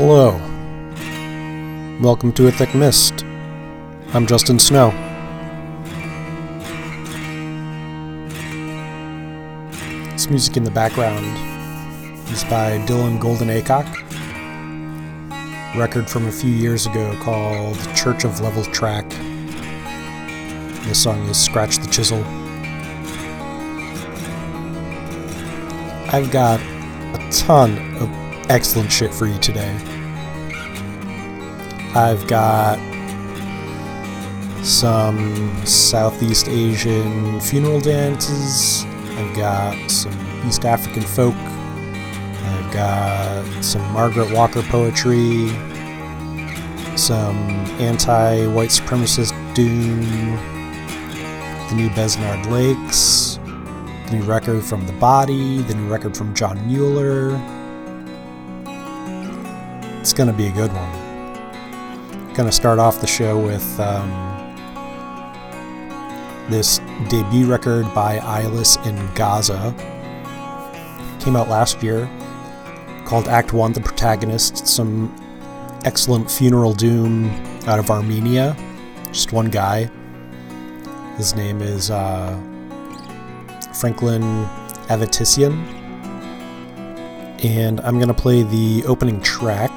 Hello. Welcome to A Thick Mist. I'm Justin Snow. This music in the background is by Dylan Golden Aycock. Record from a few years ago called Church of Level Track. The song is Scratch the Chisel. I've got a ton of excellent shit for you today. I've got some Southeast Asian funeral dances. I've got some East African folk. I've got some Margaret Walker poetry. Some anti white supremacist doom. The new Besnard Lakes. The new record from The Body. The new record from Jon Mueller. It's gonna be a good one. Gonna start off the show with um, this debut record by Eyeless in Gaza. Came out last year, called Act One: The Protagonist. Some excellent funeral doom out of Armenia. Just one guy. His name is uh, Franklin Avetissian. And I'm going to play the opening track,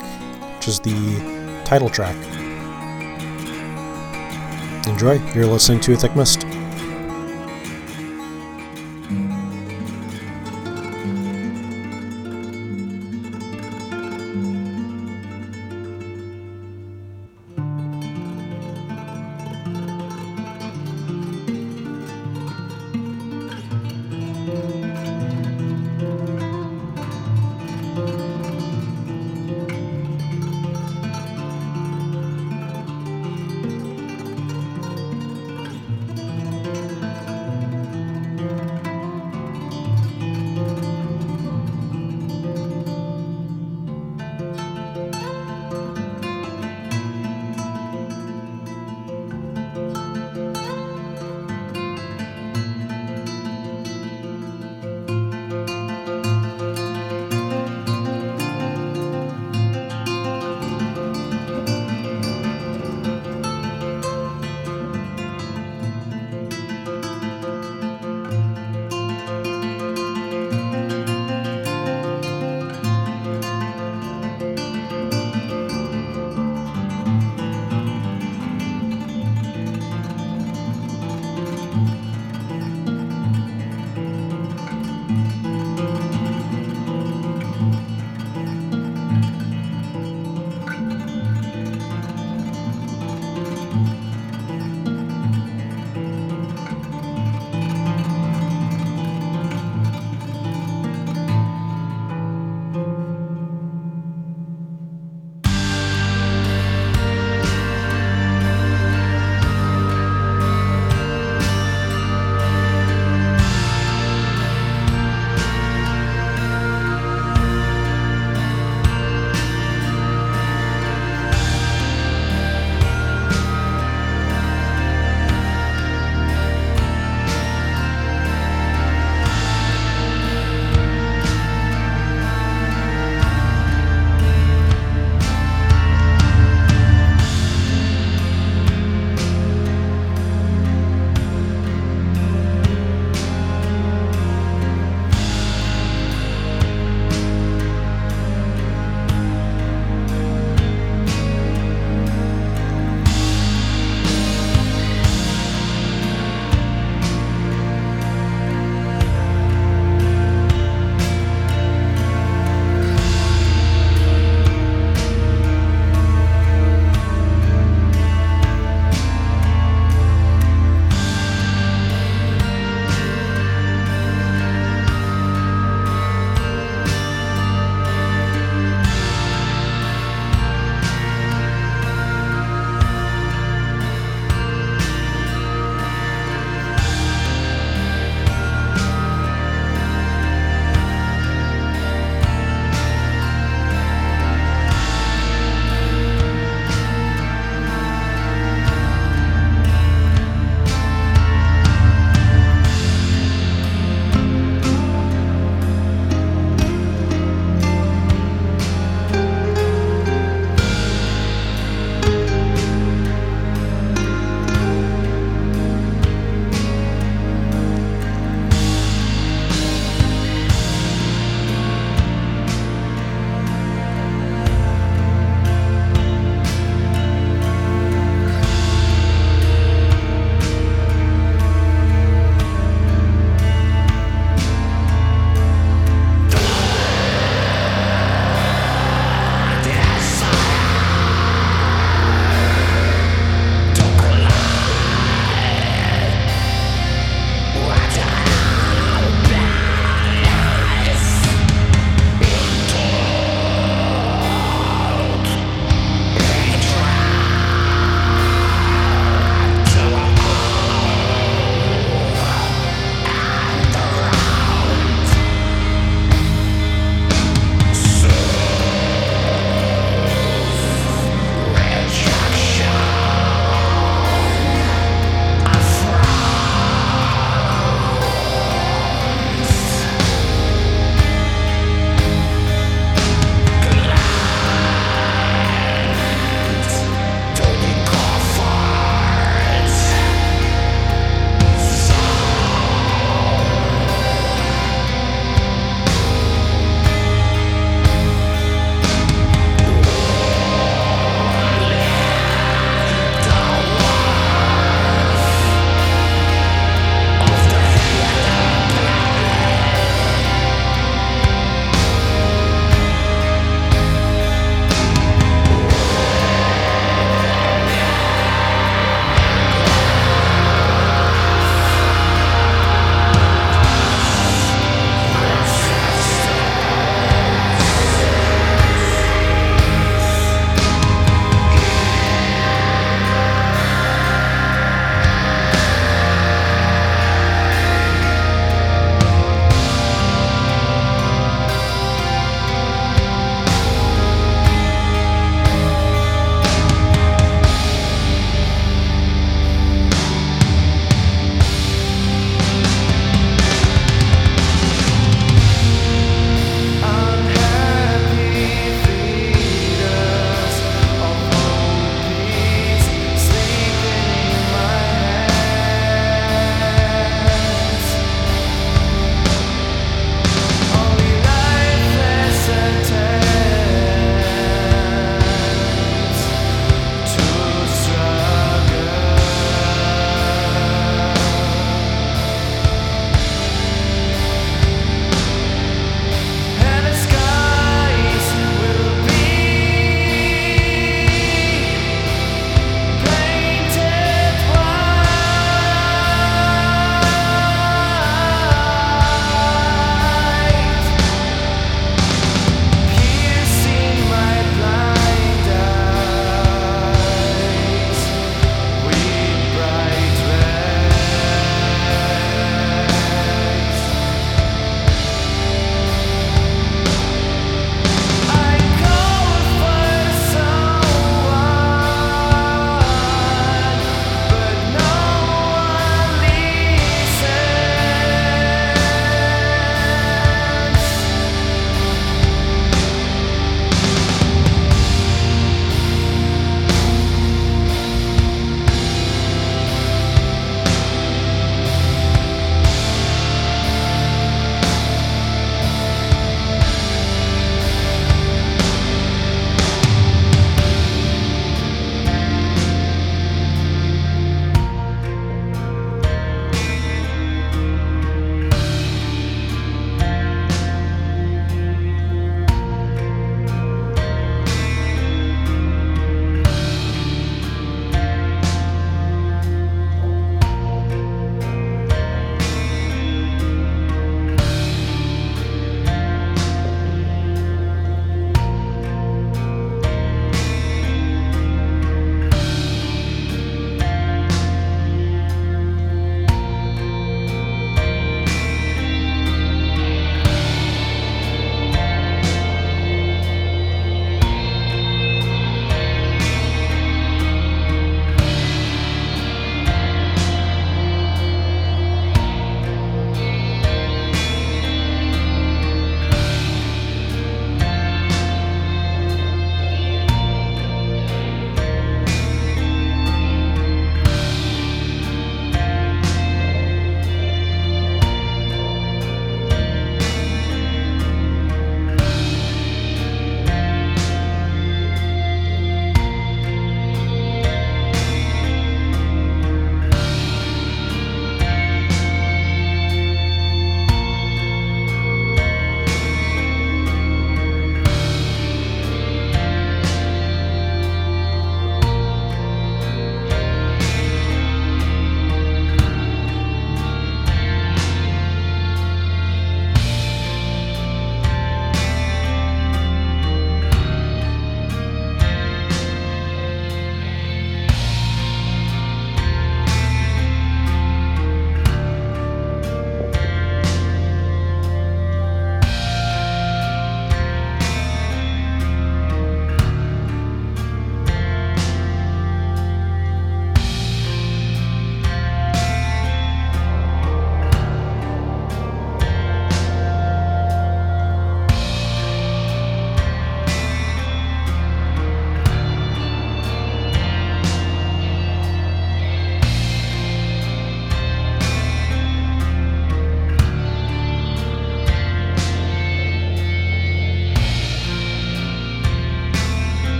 which is the title track. Enjoy. You're listening to Thick Mist.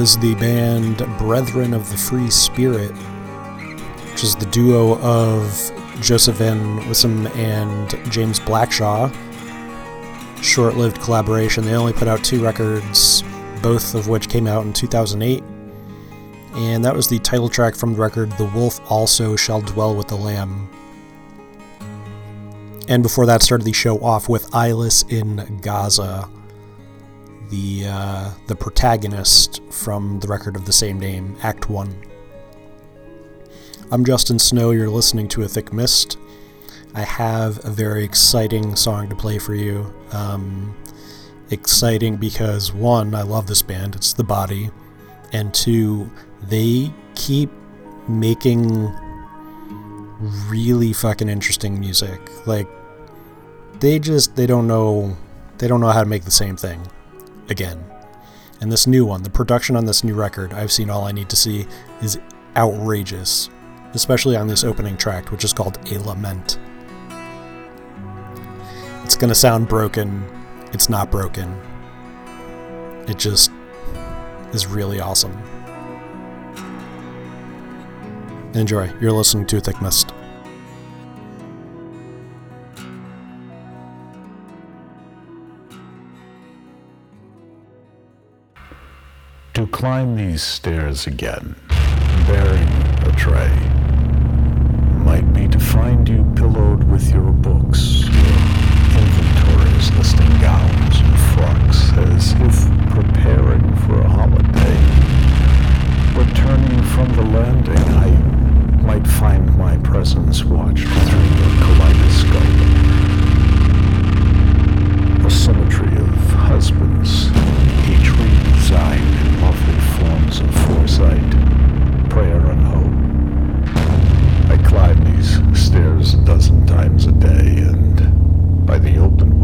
Was the band Brethren of the Free Spirit, which is the duo of Jozef Van Wissem and James Blackshaw. Short lived collaboration. They only put out two records, both of which came out in 2008. And that was the title track from the record The Wolf Also Shall Dwell with the Lamb. And before that, started the show off with Eyeless in Gaza the uh, the protagonist from the record of the same name, Act One. I'm Justin Snow. You're listening to A Thick Mist. I have a very exciting song to play for you. Um, exciting because one, I love this band. It's the Body, and two, they keep making really fucking interesting music. Like they just they don't know they don't know how to make the same thing again. And this new one, the production on this new record, I've seen all I need to see, is outrageous, especially on this opening track, which is called A Lament. It's gonna sound broken, it's not broken. It just is really awesome. Enjoy. You're listening to Thick Mist. To climb these stairs again, bearing a tray, might be to find you pillowed with your books, your inventories listing gowns and frocks as if preparing for a holiday. Returning from the landing, I might find my presence watched through your kaleidoscope. A symmetry of husbands, sight, prayer and hope. I climb these stairs a dozen times a day, and by the open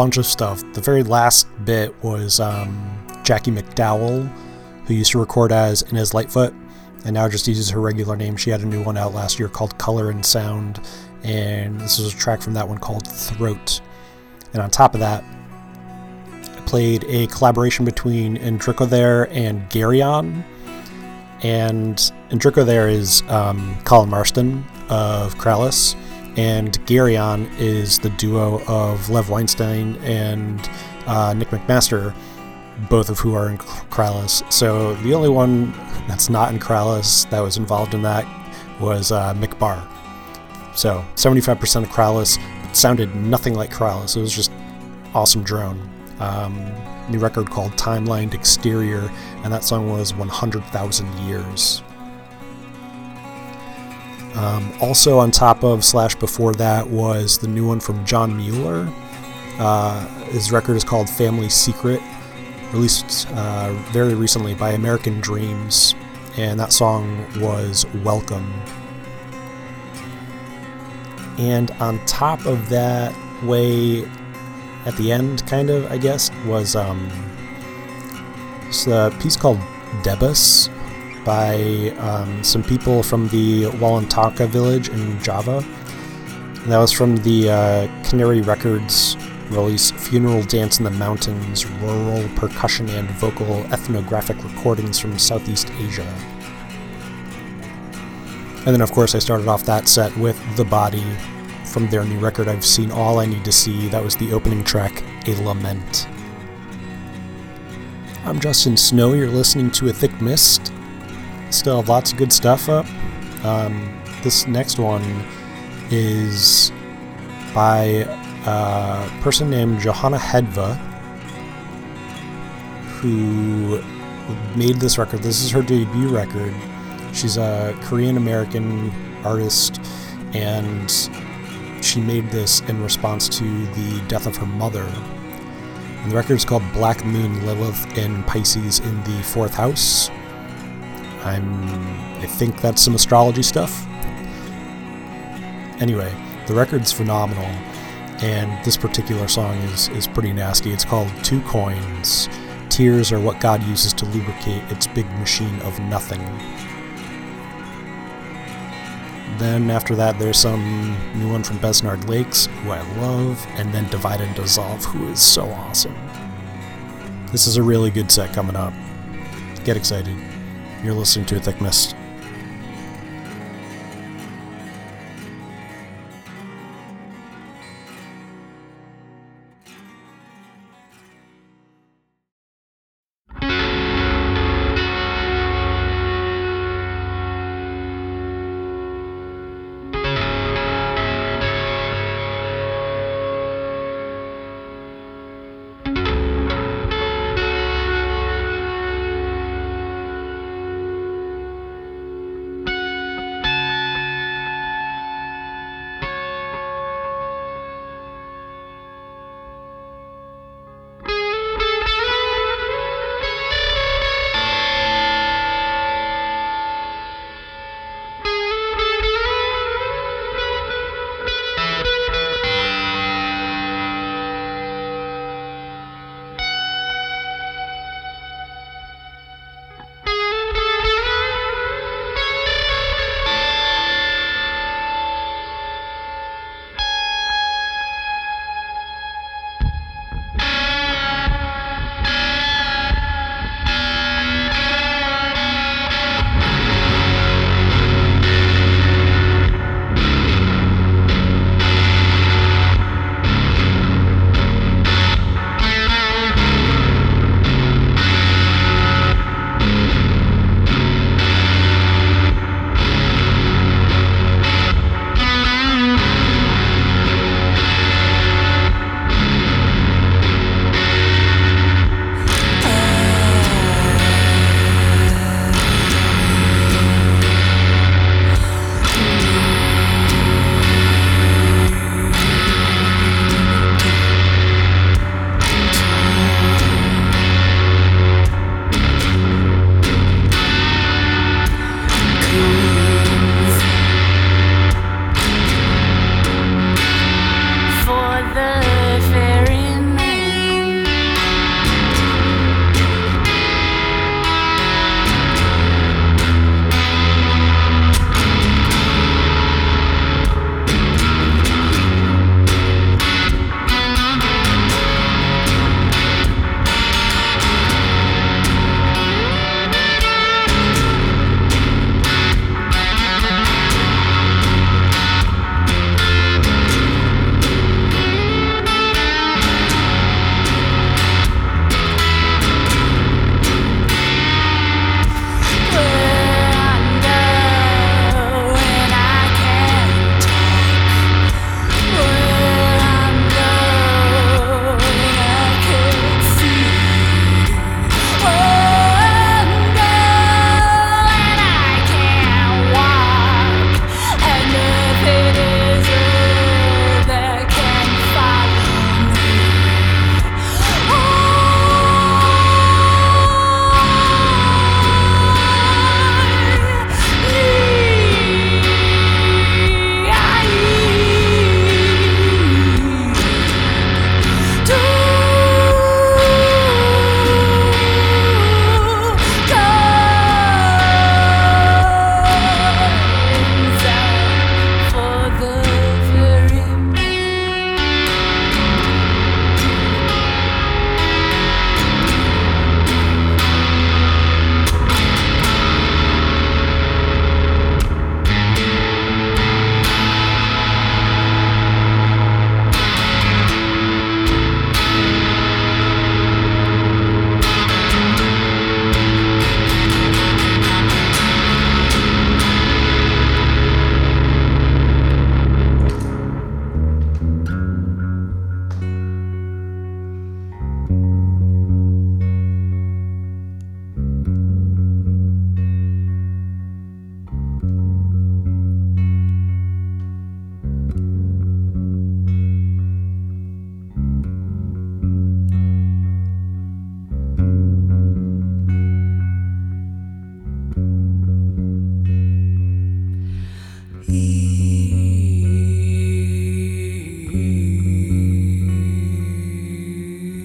bunch of stuff. The very last bit was um, Jackie McDowell, who used to record as Inez Lightfoot, and now just uses her regular name. She had a new one out last year called Color and Sound, and this was a track from that one called Throat. And on top of that, I played a collaboration between Indricothere and Geryon. And Indricothere is um, Colin Marston of Krallice, and Geryon is the duo of Lev Weinstein and uh, Nick McMaster, both of who are in Krallice. So the only one that's not in Krallice that was involved in that was uh, Mick Barr. So 75% of Krallice sounded nothing like Krallice. It was just awesome drone. Um, new record called Timelined Exterior, and that song was 100,000 Years. Um, also, on top of slash before that was the new one from Jon Mueller. Uh, his record is called Family Secret, released uh, very recently by American Dreams, and that song was Welcome. And on top of that, way at the end, kind of, I guess, was um, it's a piece called Debus by um, some people from the Walantaka village in Java. And that was from the uh, Canary Records release Funeral Dance in the Mountains Rural Percussion and Vocal Ethnographic Recordings from Southeast Asia. And then, of course, I started off that set with The Body from their new record, I've Seen All I Need to See. That was the opening track, A Lament. I'm Justin Snow. You're listening to A Thick Mist. Still lots of good stuff up. Um, this next one is by a person named Johanna Hedva, who made this record. This is her debut record. She's a Korean American artist, and she made this in response to the death of her mother. And the record is called Black Moon Lilith in Pisces in the fourth house. I'm I think that's some astrology stuff. Anyway, the record's phenomenal, and this particular song is is pretty nasty. It's called Two Coins. Tears are what God uses to lubricate its big machine of nothing. Then after that, there's some new one from Besnard Lakes, who I love, and then Divide and Dissolve, who is so awesome. This is a really good set coming up. Get excited. You're listening to A Thick Mist.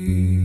You.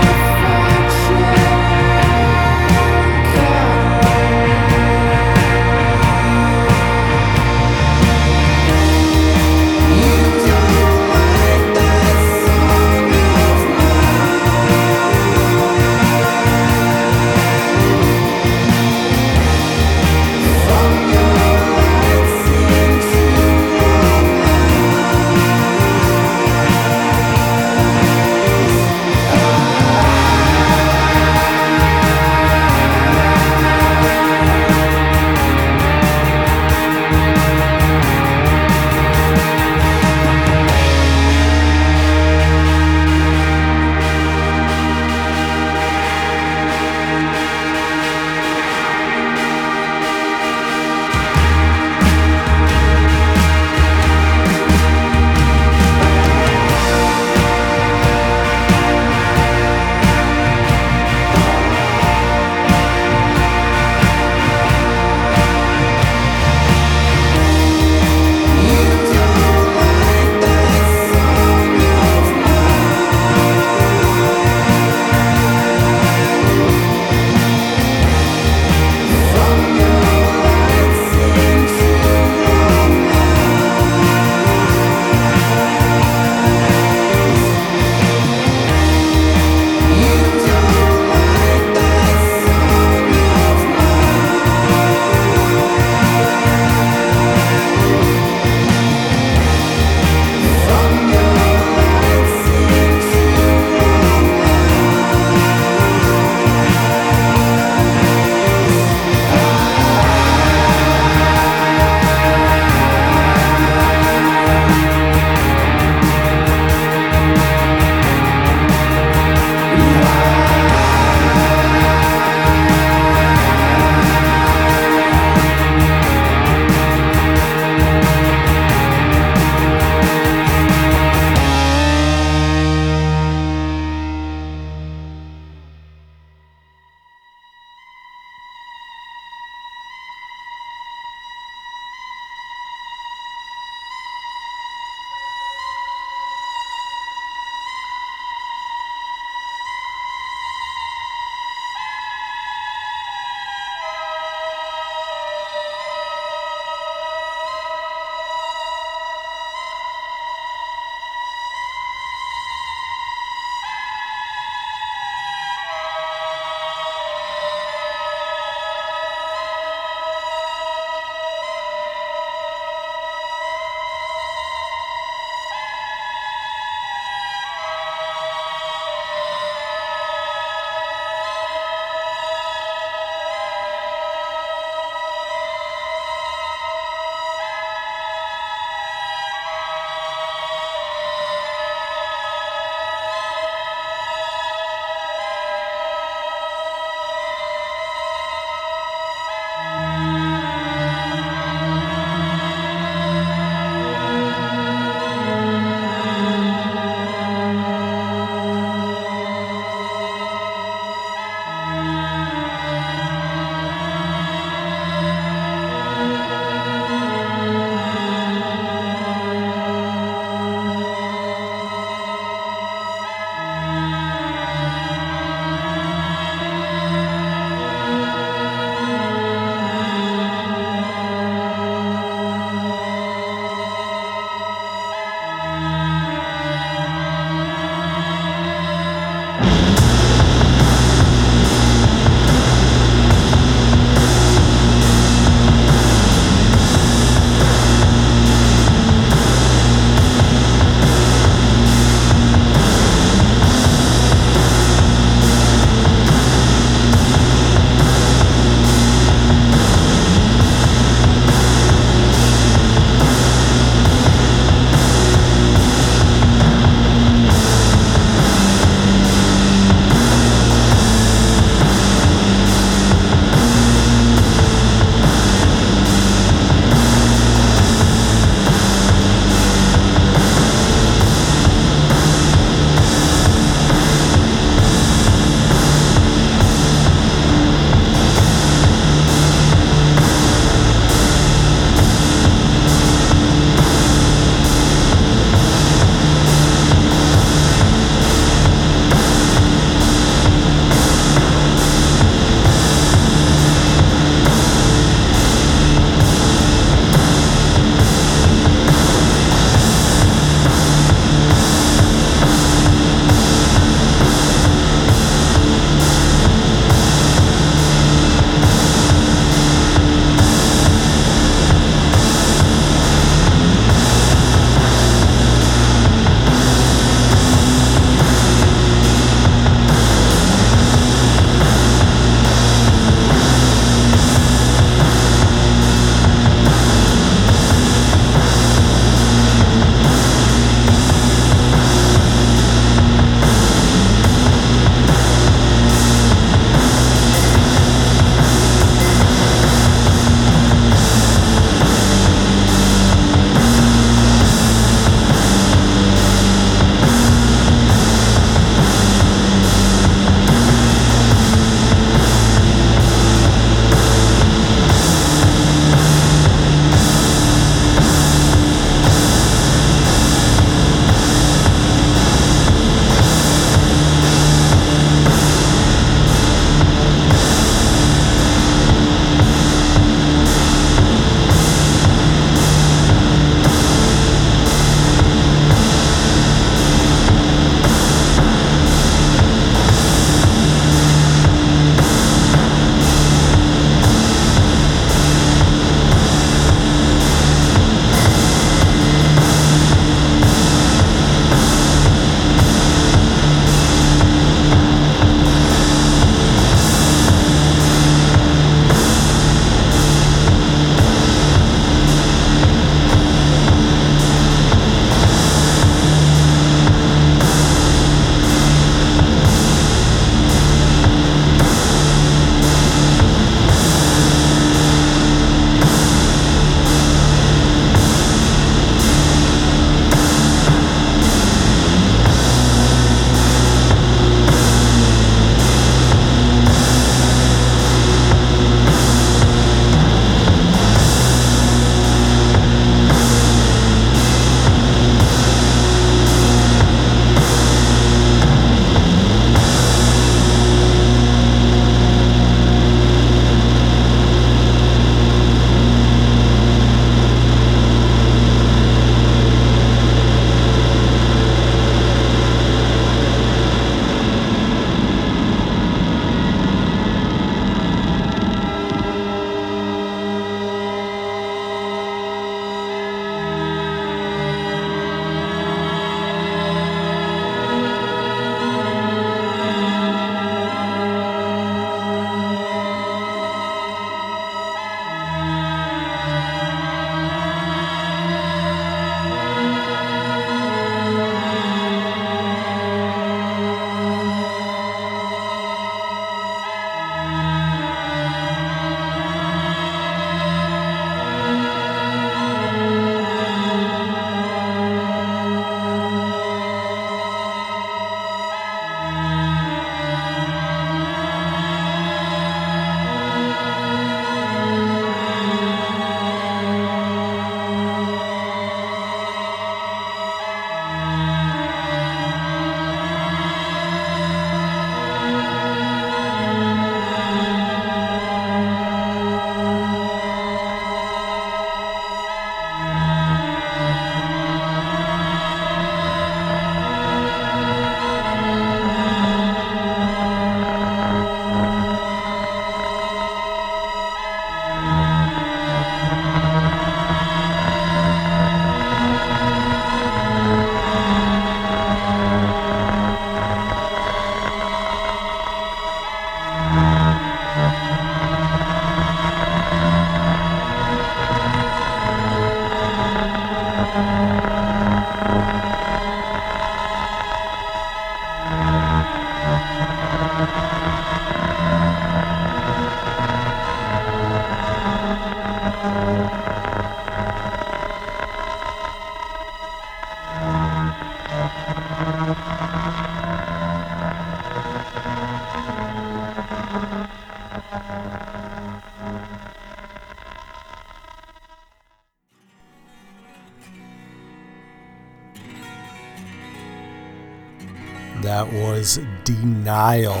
That was Denial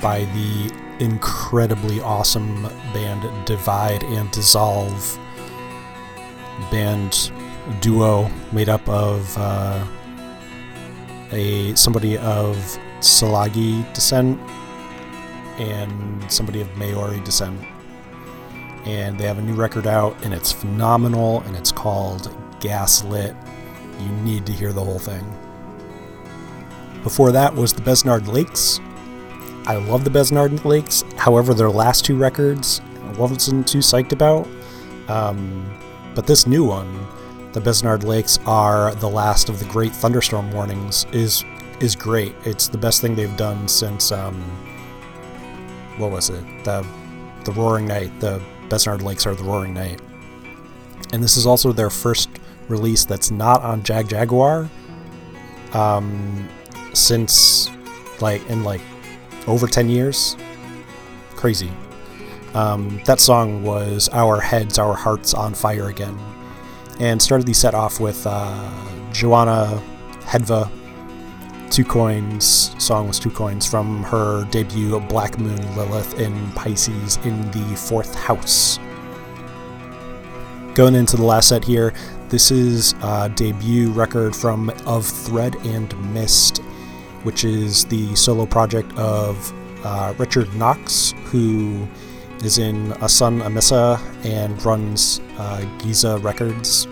by the incredibly awesome band Divide and Dissolve. Band duo made up of uh, a somebody of Tsalagi descent and somebody of Maori descent. And they have a new record out, and it's phenomenal, and it's called Gaslit. You need to hear the whole thing. Before that was the Besnard Lakes. I love the Besnard Lakes. However, their last two records I wasn't too psyched about. Um, but this new one, the Besnard Lakes are the last of the great thunderstorm warnings, is is great. It's the best thing they've done since um, what was it? The the Roaring Night. The Besnard Lakes are the Roaring Night, and this is also their first release that's not on Jagjaguwar. Um, since like in like over 10 years? Crazy. Um, that song was our heads our hearts on fire again and started the set off with uh, Johanna Hedva two coins song was two coins from her debut black moon lilith in pisces in the fourth house. Going into the last set here this is a debut record from of thread and mist which is the solo project of uh, Richard Knox, who is in A Sun Amissa and runs uh, Gizeh Records.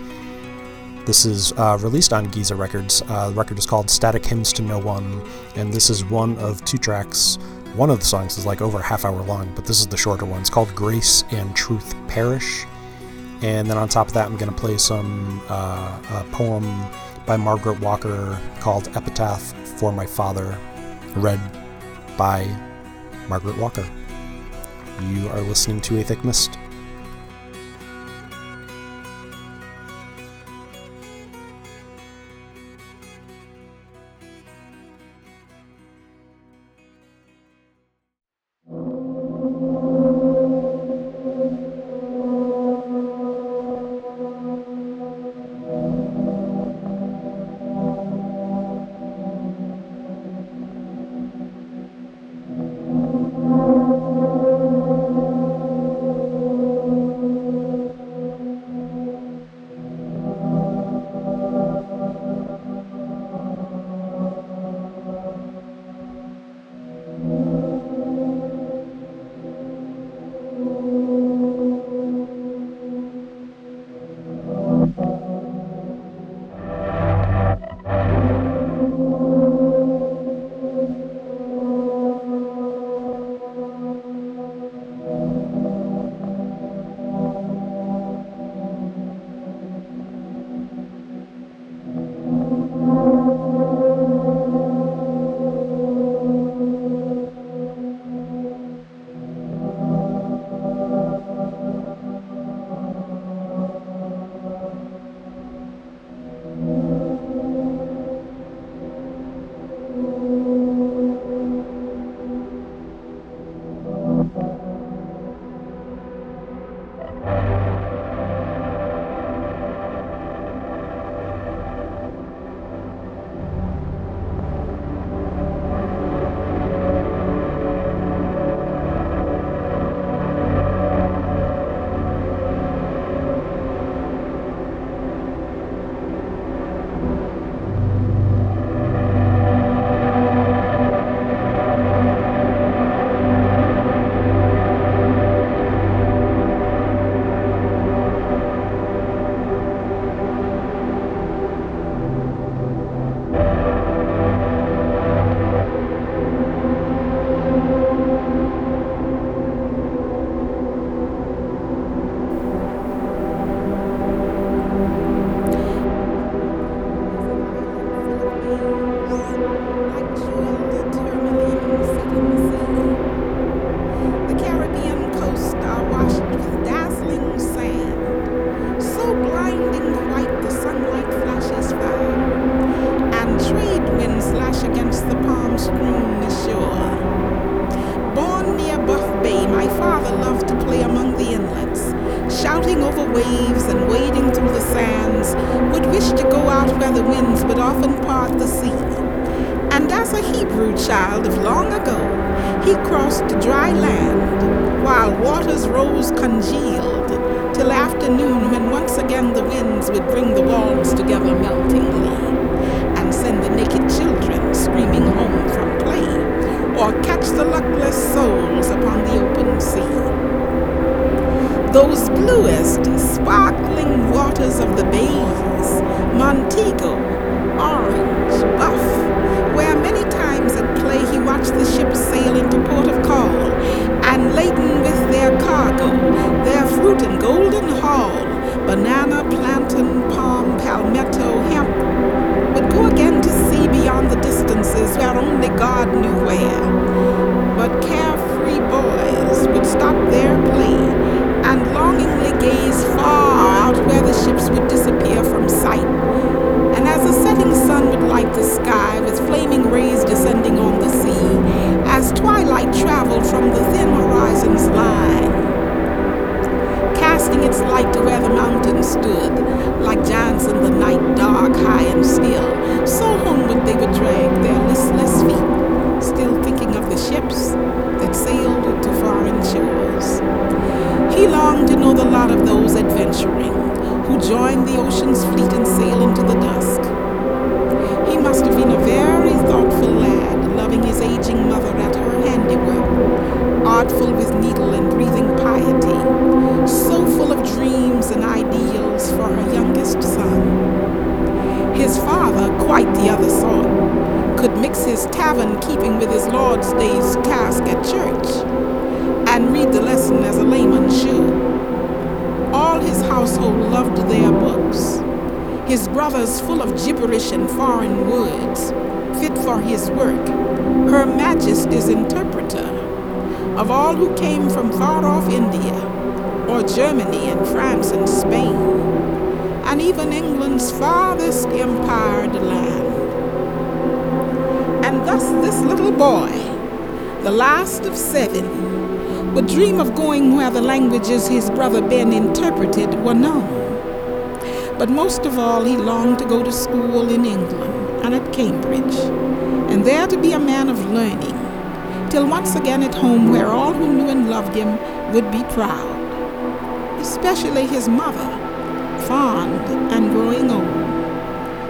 This is uh, released on Gizeh Records. Uh, the record is called Static Hymns to No One, and this is one of two tracks. One of the songs is like over a half hour long, but this is the shorter one. It's called Grace and Truth Perish. And then on top of that, I'm going to play some uh, poem by Margaret Walker called Epitaph for My Father, read by Margaret Walker. You are listening to A Thick Mist. Of all who came from far off India, or Germany and France and Spain, and even England's farthest empired land. And thus this little boy, the last of seven, would dream of going where the languages his brother Ben interpreted were known. But most of all, he longed to go to school in England and at Cambridge, and there to be a man of learning, till once again at home where all who knew and loved him would be proud, especially his mother, fond and growing old.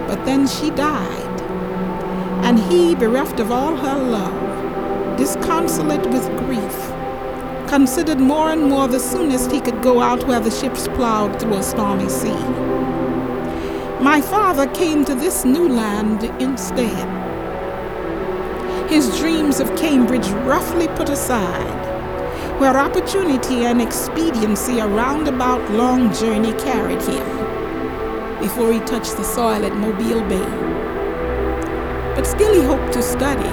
But then she died, and he, bereft of all her love, disconsolate with grief, considered more and more the soonest he could go out where the ships plowed through a stormy sea. My father came to this new land instead. His dreams of Cambridge roughly put aside, where opportunity and expediency a roundabout long journey carried him before he touched the soil at Mobile Bay. But still he hoped to study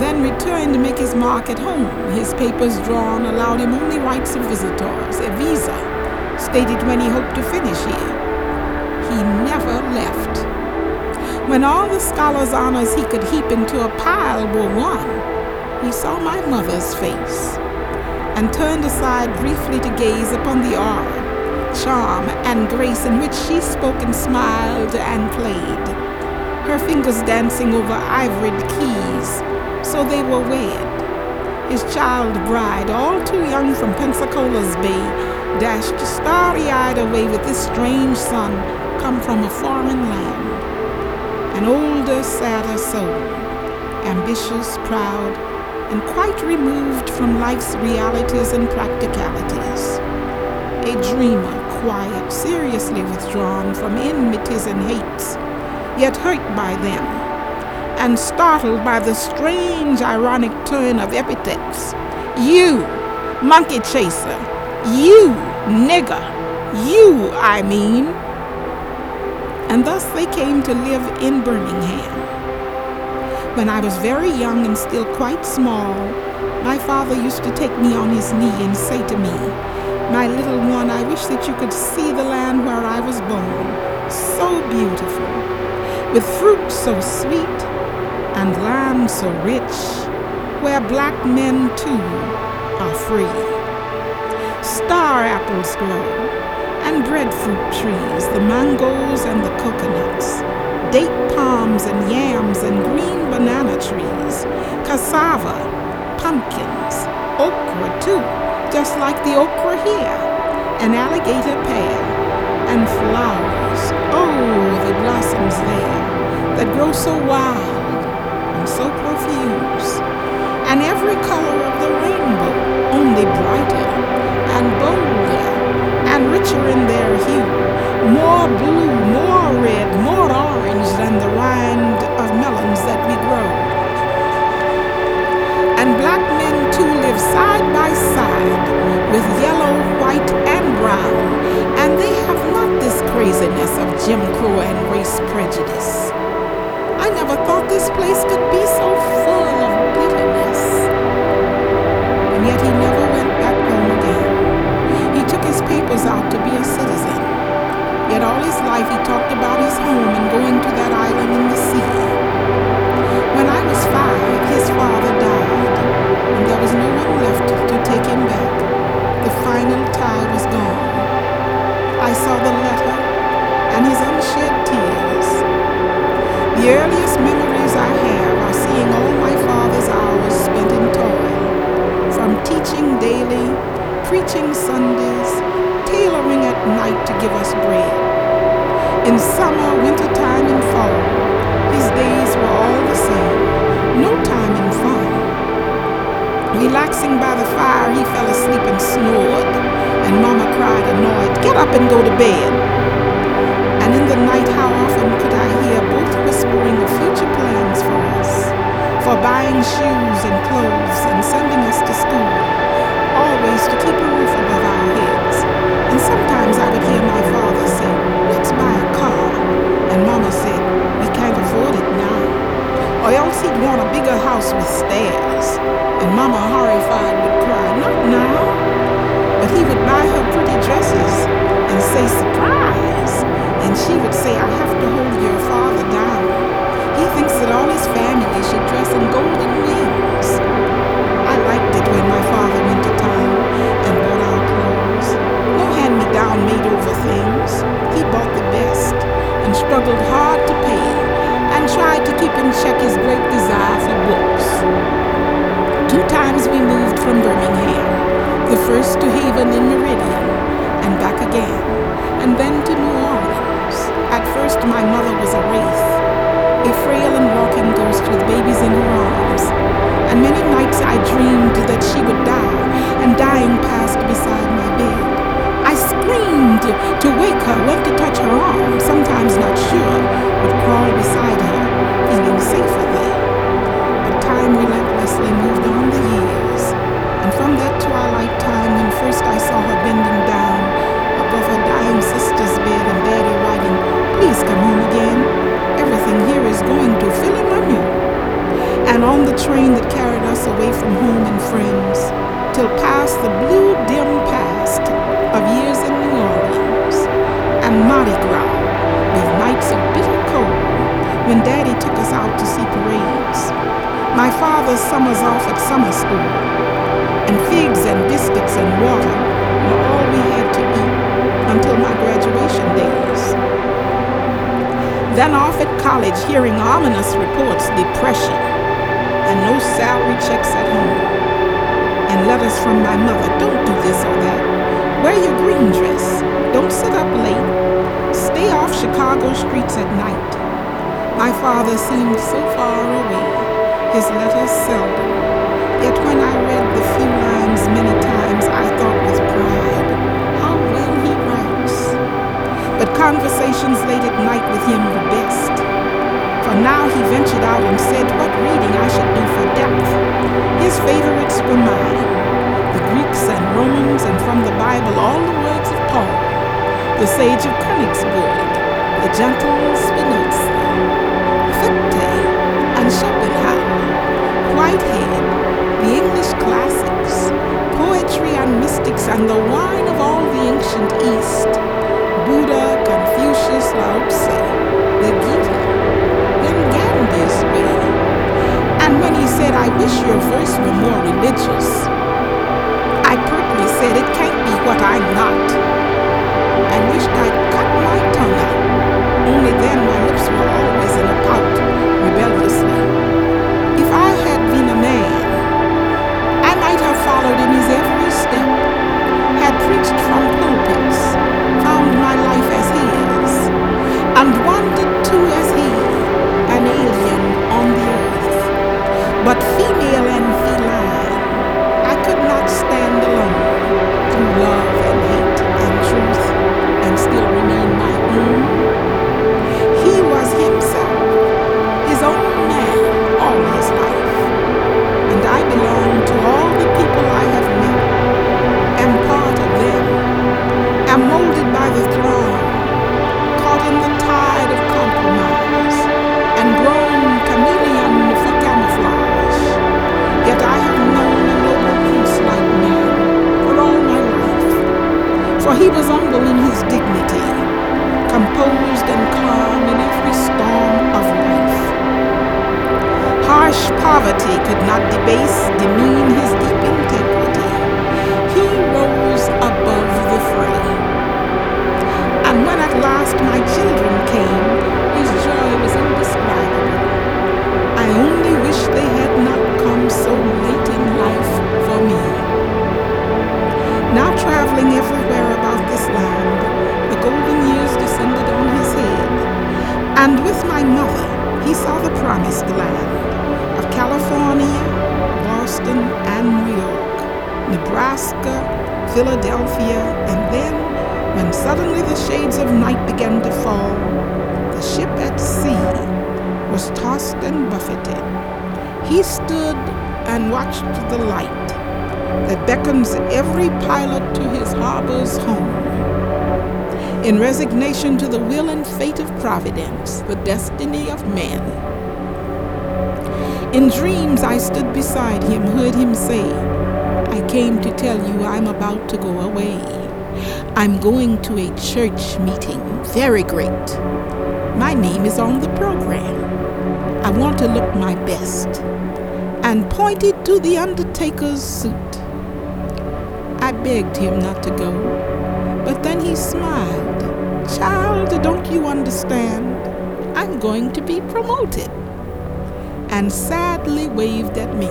then returned to make his mark at home. His papers drawn allowed him only rights of visitors, a visa, stated when he hoped to finish here. He never left. When all the scholar's honors he could heap into a pile were won, he saw my mother's face and turned aside briefly to gaze upon the aura, charm, and grace in which she spoke and smiled and played, her fingers dancing over ivory keys so they were wed. His child bride, all too young from Pensacola's Bay, dashed starry eyed away with this strange son come from a foreign land. An older, sadder soul, ambitious, proud, and quite removed from life's realities and practicalities. A dreamer, quiet, seriously withdrawn from enmities and hates, yet hurt by them and startled by the strange, ironic turn of epithets. You, monkey chaser. You, nigger. You, I mean. And thus they came to live in Birmingham. When I was very young and still quite small, my father used to take me on his knee and say to me, My little one, I wish that you could see the land where I was born. So beautiful, with fruit so sweet and land so rich, where black men too are free. Star apples grow, and breadfruit trees, the mangoes and the coconuts, date palms and yams and green banana trees, cassava, pumpkins, okra too, just like the okra here, an alligator pear, and flowers. Oh, the blossoms there that grow so wild and so profuse, and every color of the rainbow only brighter and bolder and richer in their hue, more blue, more red, more orange than the rind of melons that we grow. And black men too live side by side with yellow, white, and brown, and they have not this craziness of Jim Crow and race prejudice. I never thought this place could be so full. Sage of Königsberg, the gentle I'm going to a church meeting, very great. My name is on the program. I want to look my best. And pointed to the undertaker's suit. I begged him not to go, but then he smiled. Child, don't you understand? I'm going to be promoted. And sadly waved at me.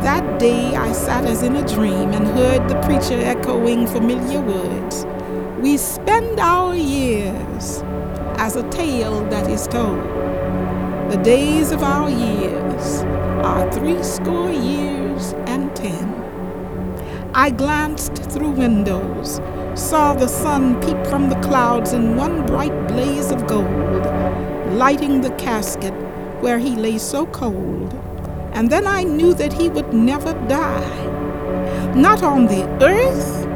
That day I sat as in a dream and heard the preacher echoing familiar words. We spend our years as a tale that is told. The days of our years are three score years and ten. I glanced through windows, saw the sun peep from the clouds in one bright blaze of gold, lighting the casket where he lay so cold. And then I knew that he would never die, not on the earth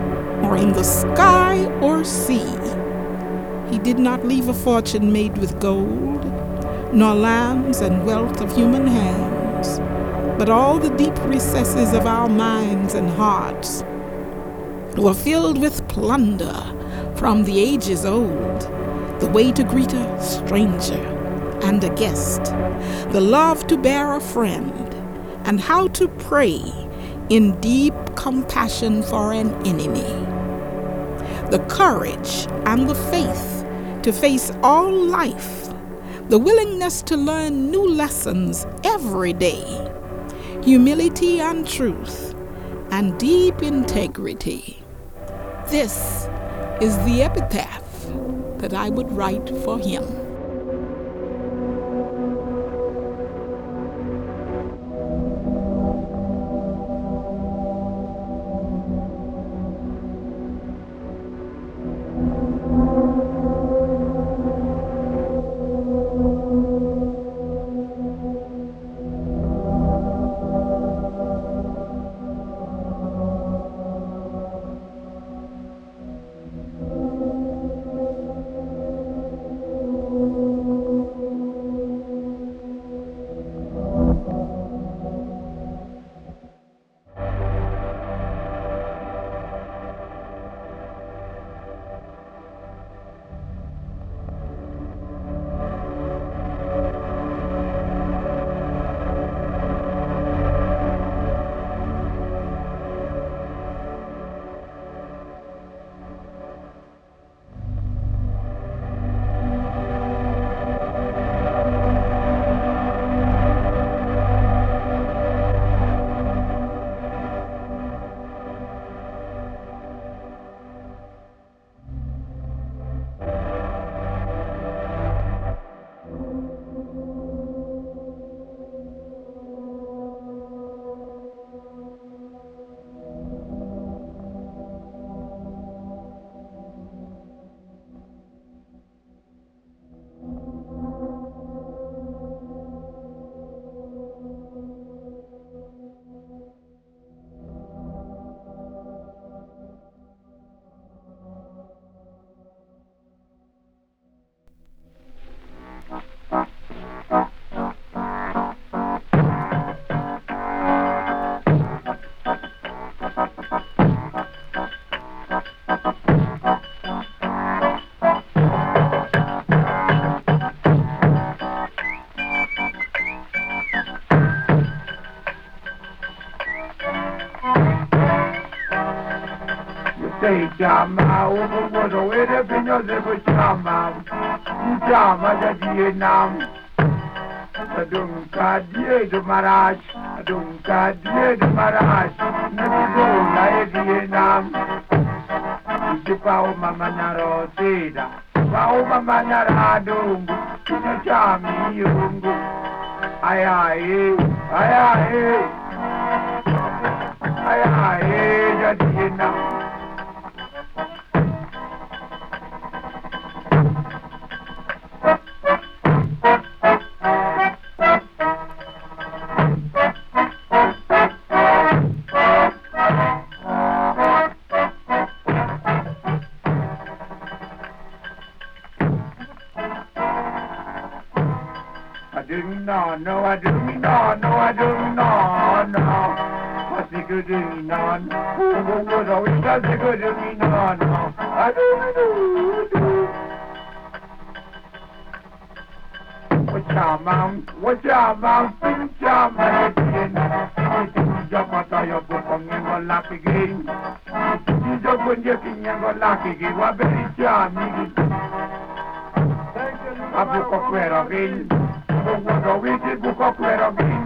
or in the sky or sea. He did not leave a fortune made with gold, nor lands and wealth of human hands but all the deep recesses of our minds and hearts were filled with plunder from the ages old, the way to greet a stranger and a guest, the love to bear a friend, and how to pray in deep compassion for an enemy, the courage and the faith to face all life, the willingness to learn new lessons every day humility and truth, and deep integrity. This is the epitaph that I would write for him. nemuchama muchama chatiye namo adongukadiyeto marachi adongukadiyeto marachi nekudonga yetiye namo kuti kwawo mamanyaroteda kwawo mamanyarandongo tinochami iyongo ayaye ayaye ayaye chatiye namo ja Vietnam. I didn't no, I no, I didn't know, no. What's the good in none? Who was always does the good in me, no, no. I don't know. What's your mom? What's your mom? Pinch your man again. Jump your book on your lucky game. You just when you're in your lucky game. What very charming. Abuko kwero gin Buko witi buko kwero gin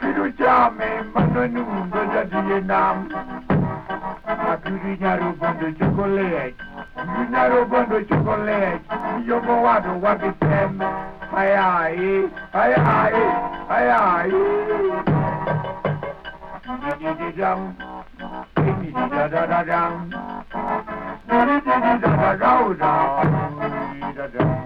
Kidu chame mano nundo jadi nam Akiri nyaru bondo chocolate Nyaru bondo chocolate Yogo wado wagi tem Ay ay ay ay ay ay dum Di di da da da dum Di di da da da da da da da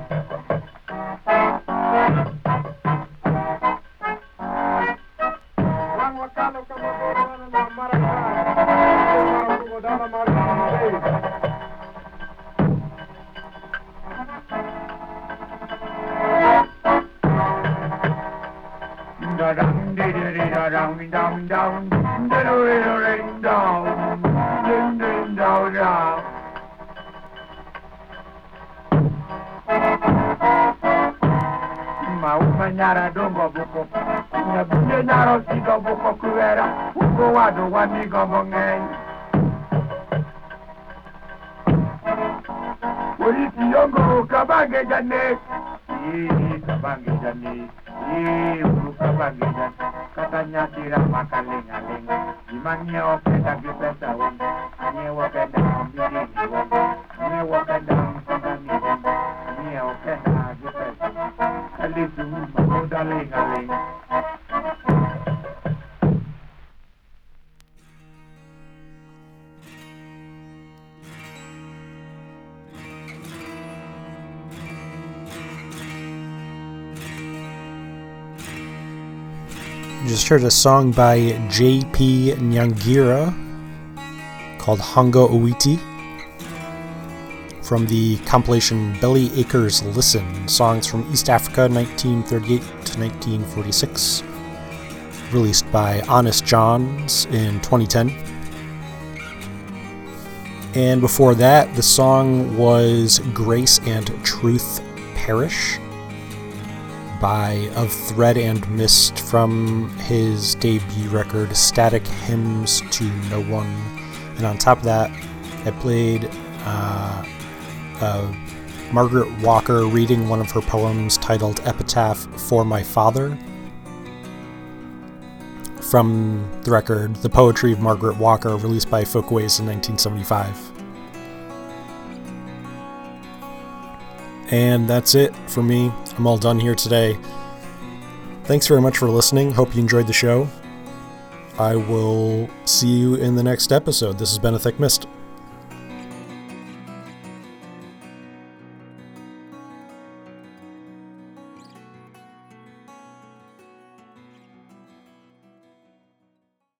heard a song by J.P. Nyangira called Hongo Owiti from the compilation Belly Acres Listen Songs from East Africa 1938 to 1946, released by Honest Jon's in 2010. And before that, the song was Grace and Truth Perish by Of Thread and Mist from his debut record Static Hymns to No One. And on top of that, I played uh, uh, Margaret Walker reading one of her poems titled Epitaph for My Father from the record The Poetry of Margaret Walker, released by Folkways in 1975. And that's it for me. I'm all done here today. Thanks very much for listening. Hope you enjoyed the show. I will see you in the next episode. This has been a Thick Mist.